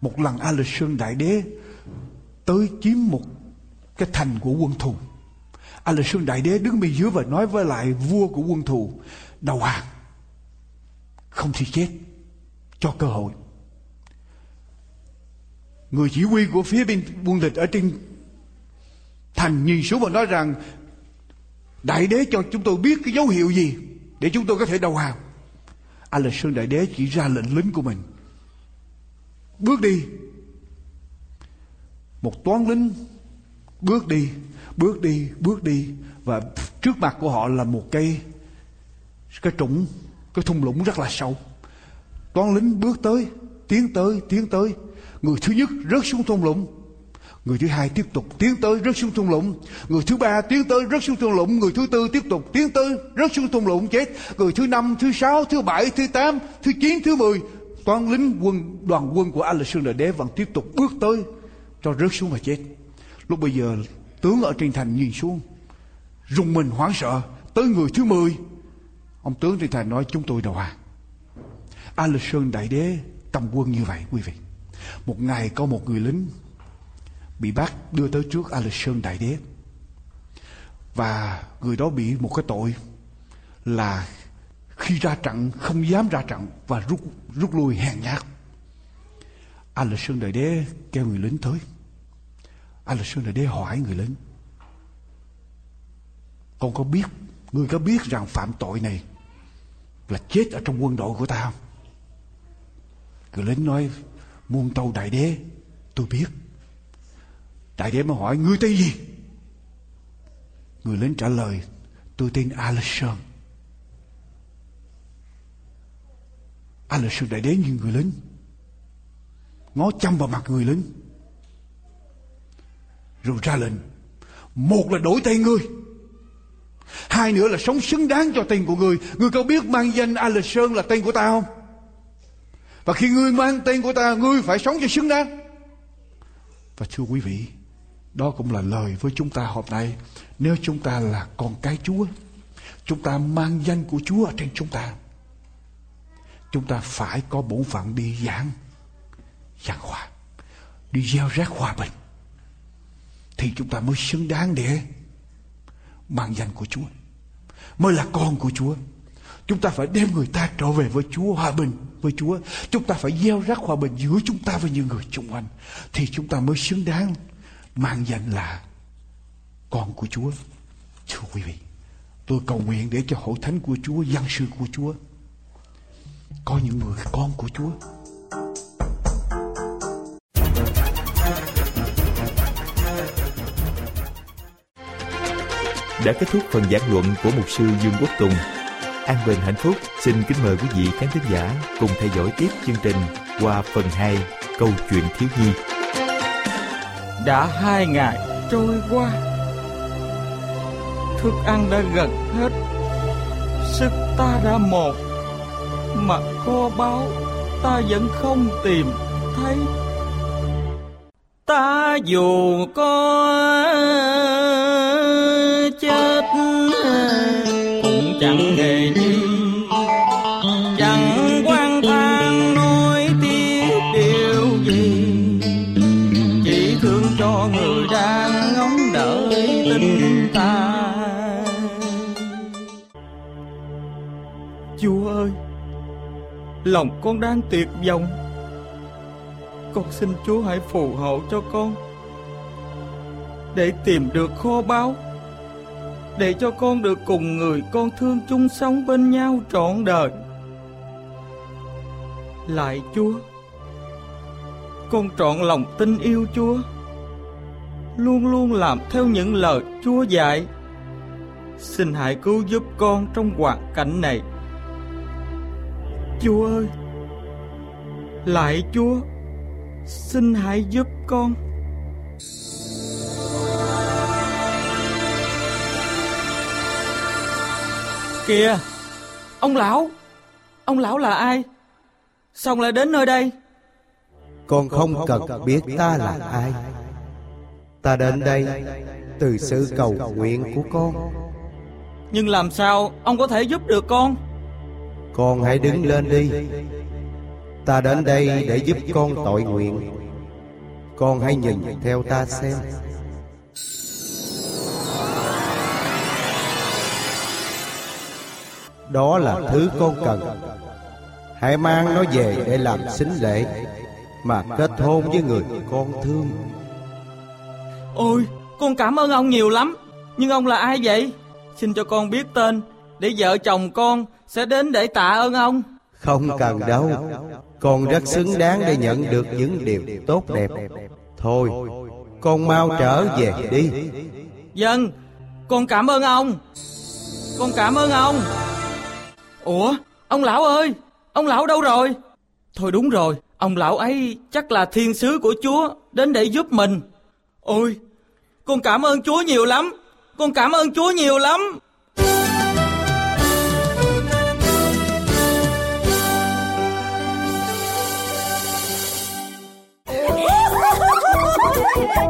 một lần A Lê Sơn Đại Đế tới chiếm một cái thành của quân thù. A Lê Sơn Đại Đế đứng bên dưới và nói với lại vua của quân thù, đầu hàng, không thì chết, cho cơ hội người chỉ huy của phía bên quân địch ở trên thành nhìn xuống và nói rằng, đại đế cho chúng tôi biết cái dấu hiệu gì để chúng tôi có thể đầu hàng? Anh là sơn đại đế chỉ ra lệnh lính của mình. Bước đi. Một toán lính bước đi bước đi bước đi. Và trước mặt của họ là một cây cái trũng, cái thung lũng rất là sâu. Toán lính bước tới, tiến tới tiến tới người thứ nhất rớt xuống thung lũng. Người thứ hai tiếp tục tiến tới rớt xuống thung lũng. Người thứ ba tiến tới rớt xuống thung lũng. Người thứ tư tiếp tục tiến tới rớt xuống thung lũng chết. Người thứ năm, thứ sáu, thứ bảy, thứ tám, thứ chín, thứ mười toán lính quân, đoàn quân của Alexander đế vẫn tiếp tục bước tới cho rớt xuống và chết. Lúc bây giờ, tướng ở trên thành nhìn xuống, rùng mình hoảng sợ, tới người thứ mười. Ông tướng trên thành nói, chúng tôi đầu hàng. Alexander Sơn Đại Đế cầm quân như vậy, quý vị. Một ngày có một người lính bị bắt đưa tới trước A Lê Sơn Đại Đế. Và người đó bị một cái tội là khi ra trận không dám ra trận và rút rút lui hèn nhát. A Lê Sơn Đại Đế kêu người lính tới. A Lê Sơn Đại Đế hỏi người lính. Con có biết, người có biết rằng phạm tội này là chết ở trong quân đội của ta không? Người lính nói muôn tâu đại đế, tôi biết. Đại đế mới hỏi, ngươi tên gì? Người lính trả lời, tôi tên Alison Alison đại đế như người lính. Ngó chăm vào mặt người lính. Rồi ra lệnh, một là đổi tên ngươi, hai nữa là sống xứng đáng cho tên của ngươi. Ngươi có biết mang danh Alison là tên của ta không? Và khi ngươi mang tên của ta, ngươi phải sống cho xứng đáng. Và thưa quý vị, đó cũng là lời với chúng ta hôm nay. Nếu chúng ta là con cái chúa, chúng ta mang danh của chúa ở trên chúng ta chúng ta phải có bổn phận đi giảng giảng hòa, đi gieo rác hòa bình. Thì chúng ta mới xứng đáng để mang danh của Chúa, mới là con của Chúa chúng ta phải đem người ta trở về với Chúa hòa bình với Chúa. Chúng ta phải gieo rắc hòa bình giữa chúng ta với những người xung quanh. Thì chúng ta mới xứng đáng mang danh là con của Chúa. Thưa quý vị, tôi cầu nguyện để cho hội thánh của Chúa dân sự của Chúa, có những người con của Chúa. Đã kết thúc phần giảng luận của mục sư Dương Quốc Tùng. An Bình Hạnh Phúc xin kính mời quý vị khán thính giả cùng theo dõi tiếp chương trình qua phần 2 câu chuyện thiếu nhi. Đã hai ngày trôi qua, Thức ăn đã gần hết, Sức ta đã một Mà kho báu ta vẫn không tìm thấy Ta dù có chết lòng con đang tuyệt vọng con xin chúa hãy phù hộ cho con để tìm được kho báu để cho con được cùng người con thương chung sống bên nhau trọn đời. Lại Chúa, con trọn lòng tin yêu Chúa, luôn luôn làm theo những lời Chúa dạy. Xin hãy cứu giúp con trong hoàn cảnh này. Chúa ơi, lại Chúa, xin hãy giúp con. Kìa Ông lão Ông lão là ai? Sao lại đến nơi đây? Con không cần biết ta là ai. Ta đến đây Từ sự cầu nguyện của con. Nhưng làm sao Ông có thể giúp được con Con hãy đứng lên đi. Ta đến đây để giúp con tội nguyện. Con hãy nhìn theo ta xem. Đó là thứ con cần. Hãy mang nó về để làm xính lễ Mà kết hôn với người con thương. Ôi con cảm ơn ông nhiều lắm. Nhưng ông là ai vậy? Xin cho con biết tên Để vợ chồng con sẽ đến để tạ ơn ông. Không cần đâu. Con rất xứng đáng để nhận được những điều tốt đẹp. Thôi Con mau trở về đi. Dân Con cảm ơn ông. Con cảm ơn ông. Ủa, ông lão ơi, ông lão đâu rồi? Thôi đúng rồi, ông lão ấy chắc là thiên sứ của Chúa đến để giúp mình. Ôi, con cảm ơn Chúa nhiều lắm, con cảm ơn Chúa nhiều lắm.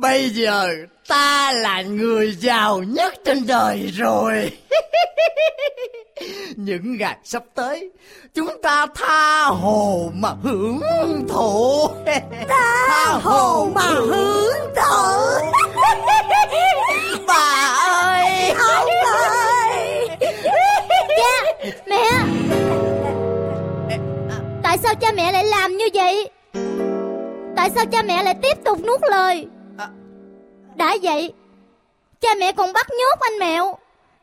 Bây giờ ta là người giàu nhất trên đời rồi. Những ngày sắp tới Chúng ta tha hồ mà hưởng thụ. Tha hồ mà hưởng thụ. Bà ơi. Ông ơi Cha Mẹ. Tại sao cha mẹ lại làm như vậy? Tại sao cha mẹ lại tiếp tục nuốt lời đã vậy, Cha mẹ còn bắt nhốt anh Mẹo,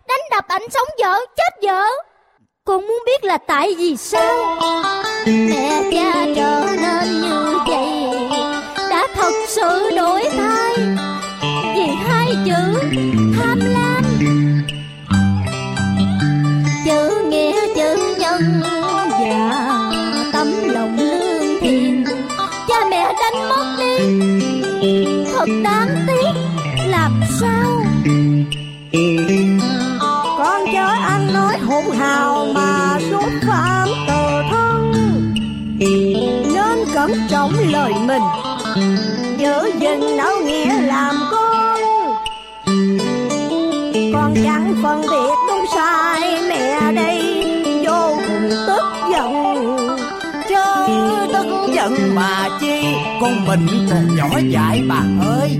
Đánh đập ảnh sống vợ chết vợ Con muốn biết là tại vì sao? Mẹ cha trở nên như vậy, Đã thật sự đổi thay. Vì hai chữ tham lam, Chữ nghĩa, chữ nhân Và tấm lòng lương thiện. Cha mẹ đánh mất đi, Thật đáng anh hào mà xuất phạm tờ thân. Nên cẩn trọng lời mình, Giữ gìn nấu nghĩa làm con. Con chẳng phân biệt đúng sai mẹ đây, Vô cùng tức giận. Chớ tức giận mà chi, Con mình còn nhỏ dại bà ơi.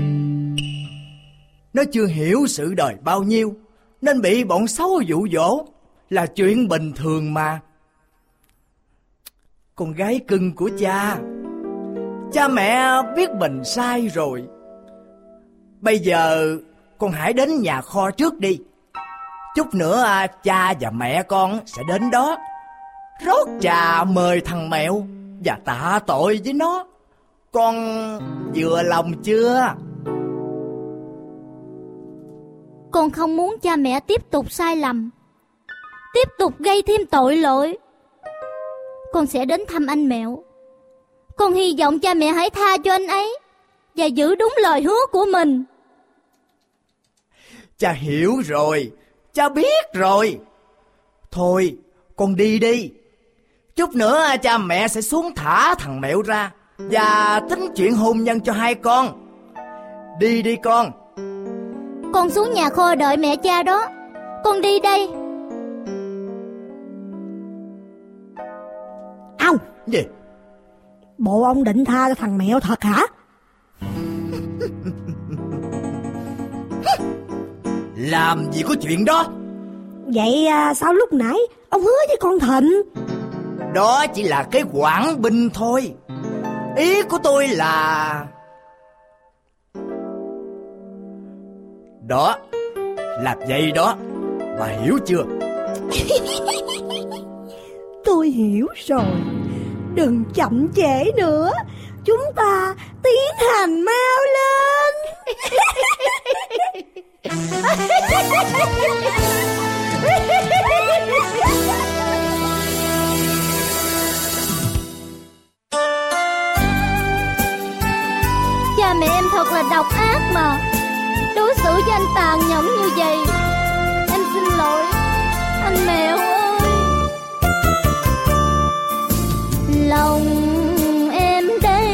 Nó chưa hiểu sự đời bao nhiêu, Nên bị bọn xấu dụ dỗ. Là chuyện bình thường mà. Con gái cưng của cha Cha mẹ biết mình sai rồi. Bây giờ con hãy đến nhà kho trước đi. Chút nữa à, cha và mẹ con sẽ đến đó. Rót trà mời thằng mẹo Và tạ tội với nó. Con vừa lòng chưa? Con không muốn cha mẹ tiếp tục sai lầm. Tiếp tục gây thêm tội lỗi. Con sẽ đến thăm anh Mẹo. Con hy vọng cha mẹ hãy tha cho anh ấy Và giữ đúng lời hứa của mình. Cha hiểu rồi. Cha biết rồi. Thôi con đi đi. Chút nữa cha mẹ sẽ xuống thả thằng mẹo ra Và tính chuyện hôn nhân cho hai con. Đi đi con. Con xuống nhà kho đợi mẹ cha đó. Con đi đây Gì? Bộ ông định tha cho thằng mẹo thật hả? Làm gì có chuyện đó? Vậy à, sao lúc nãy Ông hứa với con Thịnh? Đó chỉ là cái quảng binh thôi. Ý của tôi là Đó Là vậy đó. Bà hiểu chưa? Tôi hiểu rồi Đừng chậm trễ nữa. Chúng ta tiến hành mau lên. Cha mẹ em thật là độc ác mà. Đối xử với anh tàn nhẫn như vậy, Em xin lỗi. Anh mẹ ơi. Lòng em đây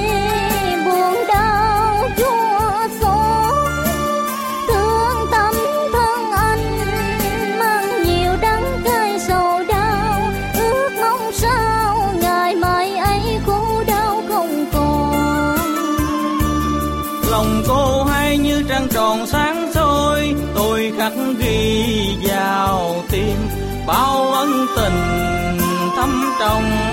buồn đau chua xót. Thương tâm thân anh Mang nhiều đắng cay sầu đau. Ước mong sao ngày mai ấy khổ đau không còn. Lòng cô hay như trăng tròn sáng soi, Tôi khắc ghi vào tim. Bao ân tình thâm trọng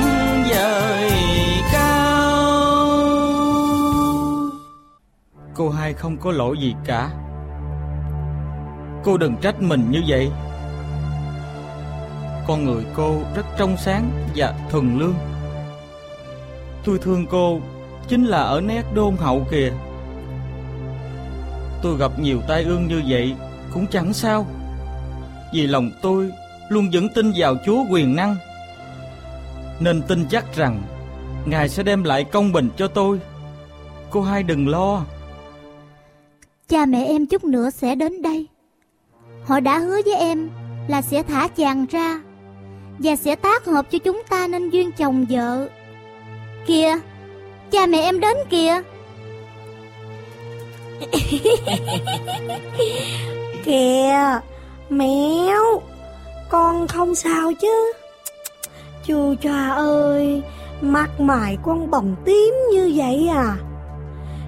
Cô không có lỗi gì cả. Cô đừng trách mình như vậy. Con người cô rất trong sáng và thuần lương. Tôi thương cô chính là ở nét đôn hậu kìa. Tôi gặp nhiều tai ương như vậy cũng chẳng sao. Vì lòng tôi luôn vững tin vào Chúa quyền năng. Nên tin chắc rằng Ngài sẽ đem lại công bình cho tôi. Cô hai đừng lo. Cha mẹ em chút nữa sẽ đến đây. Họ đã hứa với em là sẽ thả chàng ra Và sẽ tác hợp cho chúng ta nên duyên chồng vợ. Kìa, Cha mẹ em đến kìa. Kìa Mẹo Con không sao chứ. Chú cha ơi Mặt mày con bồng tím như vậy à.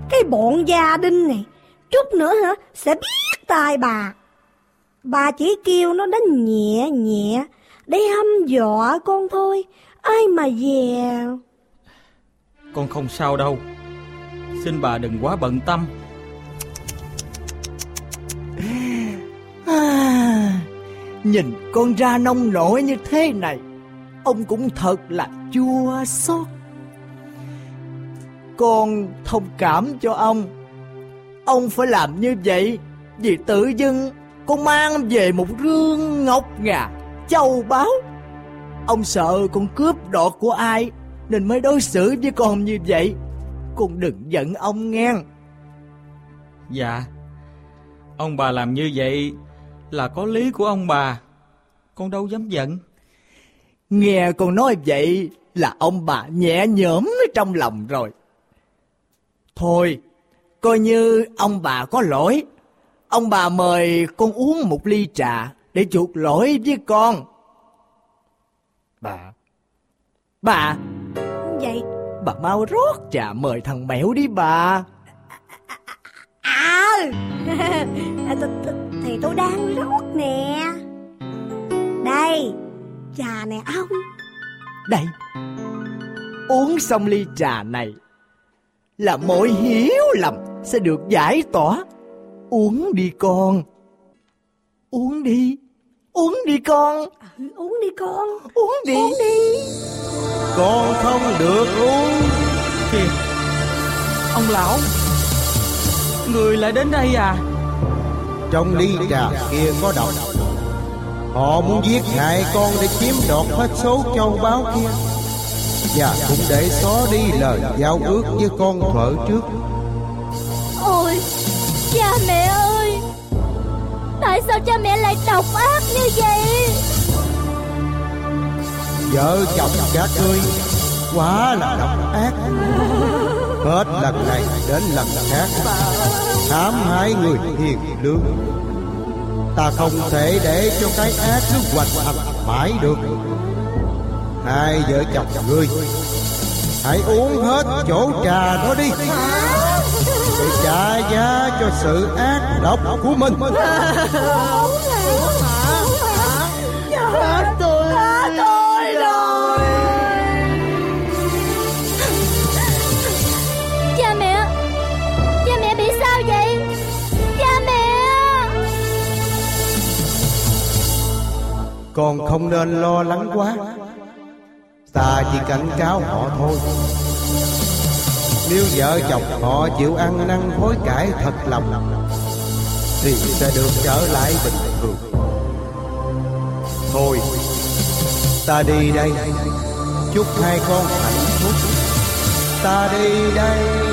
Cái bọn gia đình này Chút nữa hả? Sẽ biết tai bà. Bà chỉ kêu nó đánh nhẹ nhẹ Để hăm dọa con thôi. Ai mà dè Con không sao đâu. Xin bà đừng quá bận tâm. À, Nhìn con ra nông nổi như thế này Ông cũng thật là chua xót. Con thông cảm cho ông Ông phải làm như vậy Vì tự dưng con mang về một rương ngọc ngà châu báu. Ông sợ con cướp đoạt của ai Nên mới đối xử với con như vậy. Con đừng giận ông nghe. Dạ Ông bà làm như vậy Là có lý của ông bà. Con đâu dám giận. Nghe con nói vậy Là ông bà nhẹ nhõm trong lòng rồi. Thôi Coi như ông bà có lỗi. Ông bà mời con uống một ly trà Để chuộc lỗi với con. Bà. Bà. Vậy? Bà mau rót trà mời thằng mẹo đi bà. À Thì tôi đang rót nè. Đây Trà nè ông. Đây. Uống xong ly trà này Là mọi hiểu lầm Sẽ được giải tỏa. Uống đi con. Uống đi. Uống đi con. Ừ, Uống đi con. Uống đi. Uống đi. Con không được uống. Kìa Ông lão Người lại đến đây à? Trong ly trà kia có độc. Họ muốn giết hại con để chiếm đoạt hết số châu báu kia. Và cũng để xóa đi lời giao ước với con thuở trước Cha mẹ ơi. Tại sao cha mẹ lại độc ác như vậy? Vợ chồng các ngươi Quá là độc ác. Hết lần này đến lần khác hãm hại người hiền lương. Ta không thể để cho cái ác cứ hoành hành mãi được. Hai vợ chồng ngươi Hãy uống hết chỗ trà đó đi Để trả giá cho sự ác độc của mình. Chết tôi Chết tôi rồi. Cha mẹ Cha mẹ bị sao vậy? Cha mẹ. Con không nên lo lắng quá. Ta chỉ cảnh cáo họ thôi nếu vợ chồng họ chịu ăn năn hối cải thật lòng, Thì sẽ được trở lại bình thường. Thôi, Ta đi đây. Chúc hai con hạnh phúc. Ta đi đây.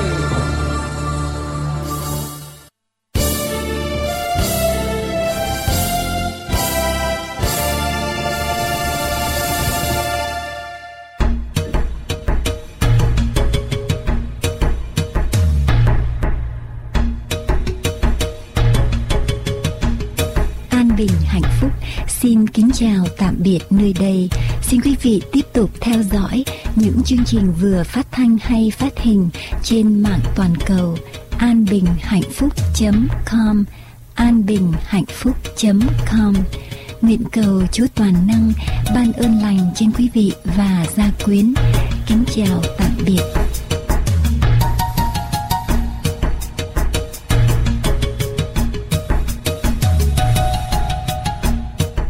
Biệt nơi đây. Xin quý vị tiếp tục theo dõi những chương trình vừa phát thanh hay phát hình trên mạng toàn cầu anbinhhạnhphúc.com anbinhhạnhphúc.com Nguyện cầu Chúa Toàn Năng ban ơn lành trên quý vị và gia quyến. Kính chào tạm biệt.